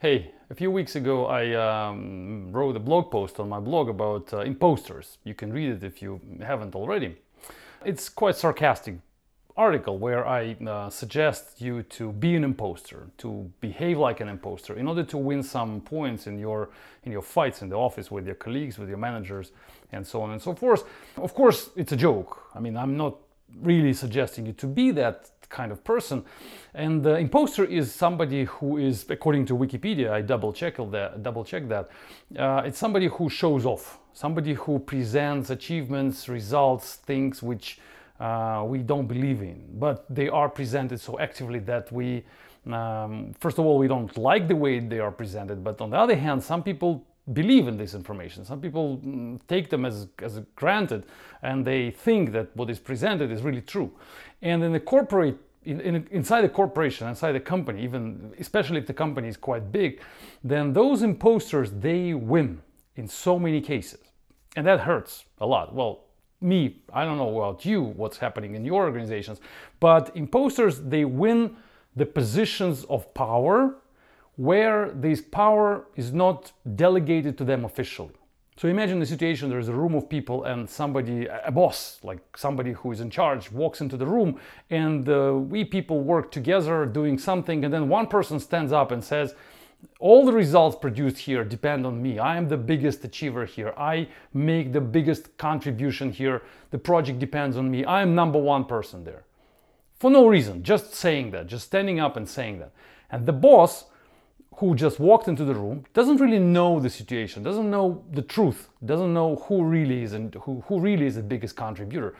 Hey, a few weeks ago I um, wrote a blog post on my blog about uh, imposters. You can read it if you haven't already. It's quite sarcastic article where I uh, suggest you to be an imposter, to behave like an imposter in order to win some points in your in your fights in the office with your colleagues, with your managers, and so on and so forth. Of course, it's a joke. I mean, I'm not really suggesting you to be that kind of person. And the imposter is somebody who is, according to Wikipedia, I double check that. Double check that. Uh, it's somebody who shows off, somebody who presents achievements, results, things which uh, we don't believe in, but they are presented so actively that we, um, first of all, we don't like the way they are presented. But on the other hand, some people believe in this information. Some people mm, take them as, as granted and they think that what is presented is really true. And in the corporate, in, in, inside the corporation, inside the company, even especially if the company is quite big, then those imposters they win in so many cases, and that hurts a lot. Well, me, I don't know about you, what's happening in your organizations, but imposters they win the positions of power where this power is not delegated to them officially. So imagine the situation there's a room of people and somebody, a boss, like somebody who is in charge, walks into the room and uh, we people work together doing something, and then one person stands up and says, all the results produced here depend on me. I am the biggest achiever here. I make the biggest contribution here. The project depends on me. I am number one person there. For no reason, just saying that, just standing up and saying that. And the boss who just walked into the room doesn't really know the situation, doesn't know the truth, doesn't know who really is and who, who really is the biggest contributor.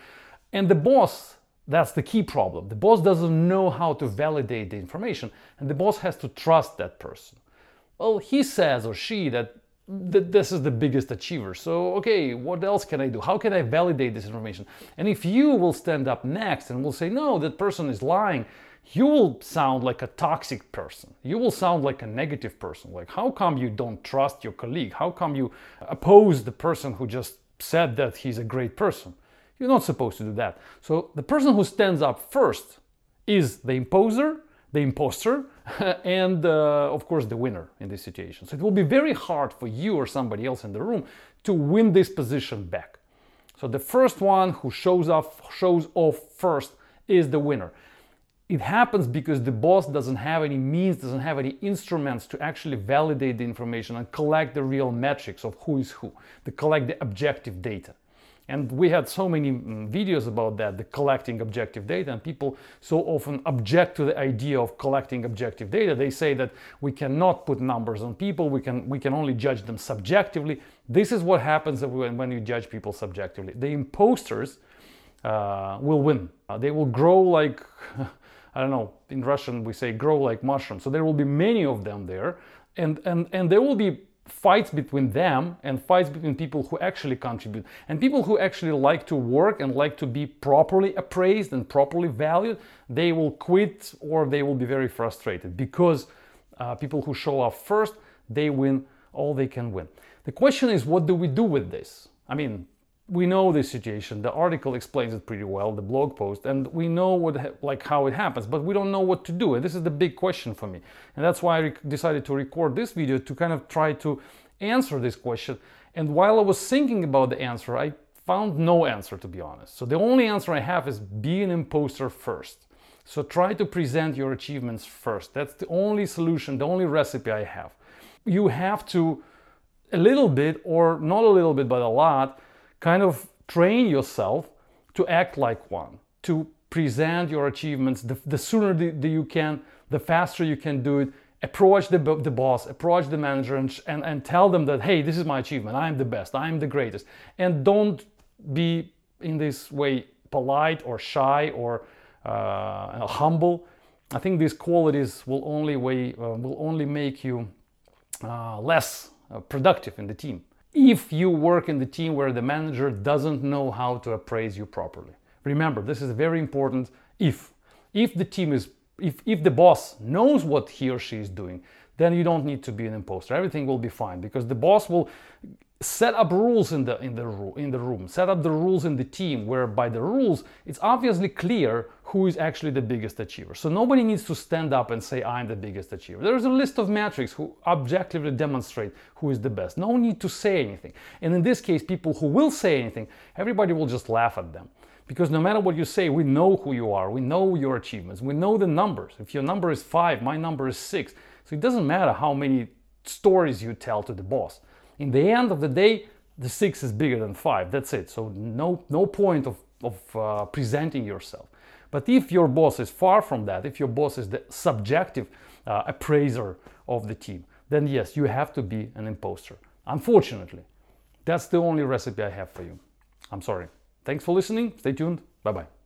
And the boss, that's the key problem. The boss doesn't know how to validate the information, and the boss has to trust that person. Well, he says or she that that this is the biggest achiever. So, okay, what else can I do? How can I validate this information? And if you will stand up next and will say, no, that person is lying, you will sound like a toxic person. You will sound like a negative person. Like, how come you don't trust your colleague? How come you oppose the person who just said that he's a great person? You're not supposed to do that. So, the person who stands up first is the imposer, the imposter, and uh, of course the winner in this situation. So, it will be very hard for you or somebody else in the room to win this position back. So, the first one who shows off, shows off first is the winner it happens because the boss doesn't have any means, doesn't have any instruments to actually validate the information and collect the real metrics of who is who, to collect the objective data. And we had so many mm, videos about that, the collecting objective data, and people so often object to the idea of collecting objective data. They say that we cannot put numbers on people, we can, we can only judge them subjectively. This is what happens when, when you judge people subjectively. The imposters uh, will win. Uh, they will grow like I don't know, in Russian we say grow like mushrooms. So there will be many of them there. And, and, and there will be fights between them and fights between people who actually contribute and people who actually like to work and like to be properly appraised and properly valued they will quit or they will be very frustrated because uh, people who show up first they win all they can win the question is what do we do with this i mean we know this situation. The article explains it pretty well, the blog post, and we know what like how it happens, but we don't know what to do. And this is the big question for me. And that's why I decided to record this video to kind of try to answer this question. And while I was thinking about the answer, I found no answer to be honest. So the only answer I have is be an imposter first. So try to present your achievements first. That's the only solution, the only recipe I have. You have to a little bit or not a little bit but a lot kind of train yourself to act like one, to present your achievements. The, the sooner the, the you can, the faster you can do it. Approach the, the boss, approach the manager, and, and, and tell them that, hey, this is my achievement. I'm the best. I'm the greatest. And don't be in this way polite or shy or uh, humble. I think these qualities will only way, uh, will only make you uh, less uh, productive in the team if you work in the team where the manager doesn't know how to appraise you properly. Remember, this is very important if. If the team is if, if the boss knows what he or she is doing, then you don't need to be an imposter. Everything will be fine because the boss will set up rules in the in the in the room set up the rules in the team where by the rules it's obviously clear who is actually the biggest achiever. So nobody needs to stand up and say i'm the biggest achiever. There's a list of metrics who objectively demonstrate who is the best. No need to say anything. And in this case people who will say anything everybody will just laugh at them. Because no matter what you say we know who you are. We know your achievements. We know the numbers. If your number is 5 my number is 6 so it doesn't matter how many stories you tell to the boss in the end of the day, the six is bigger than five. That's it. So no, no point of, of uh, presenting yourself. But if your boss is far from that, if your boss is the subjective uh, appraiser of the team, then yes, you have to be an imposter. Unfortunately, that's the only recipe I have for you. I'm sorry. Thanks for listening. Stay tuned. Bye bye.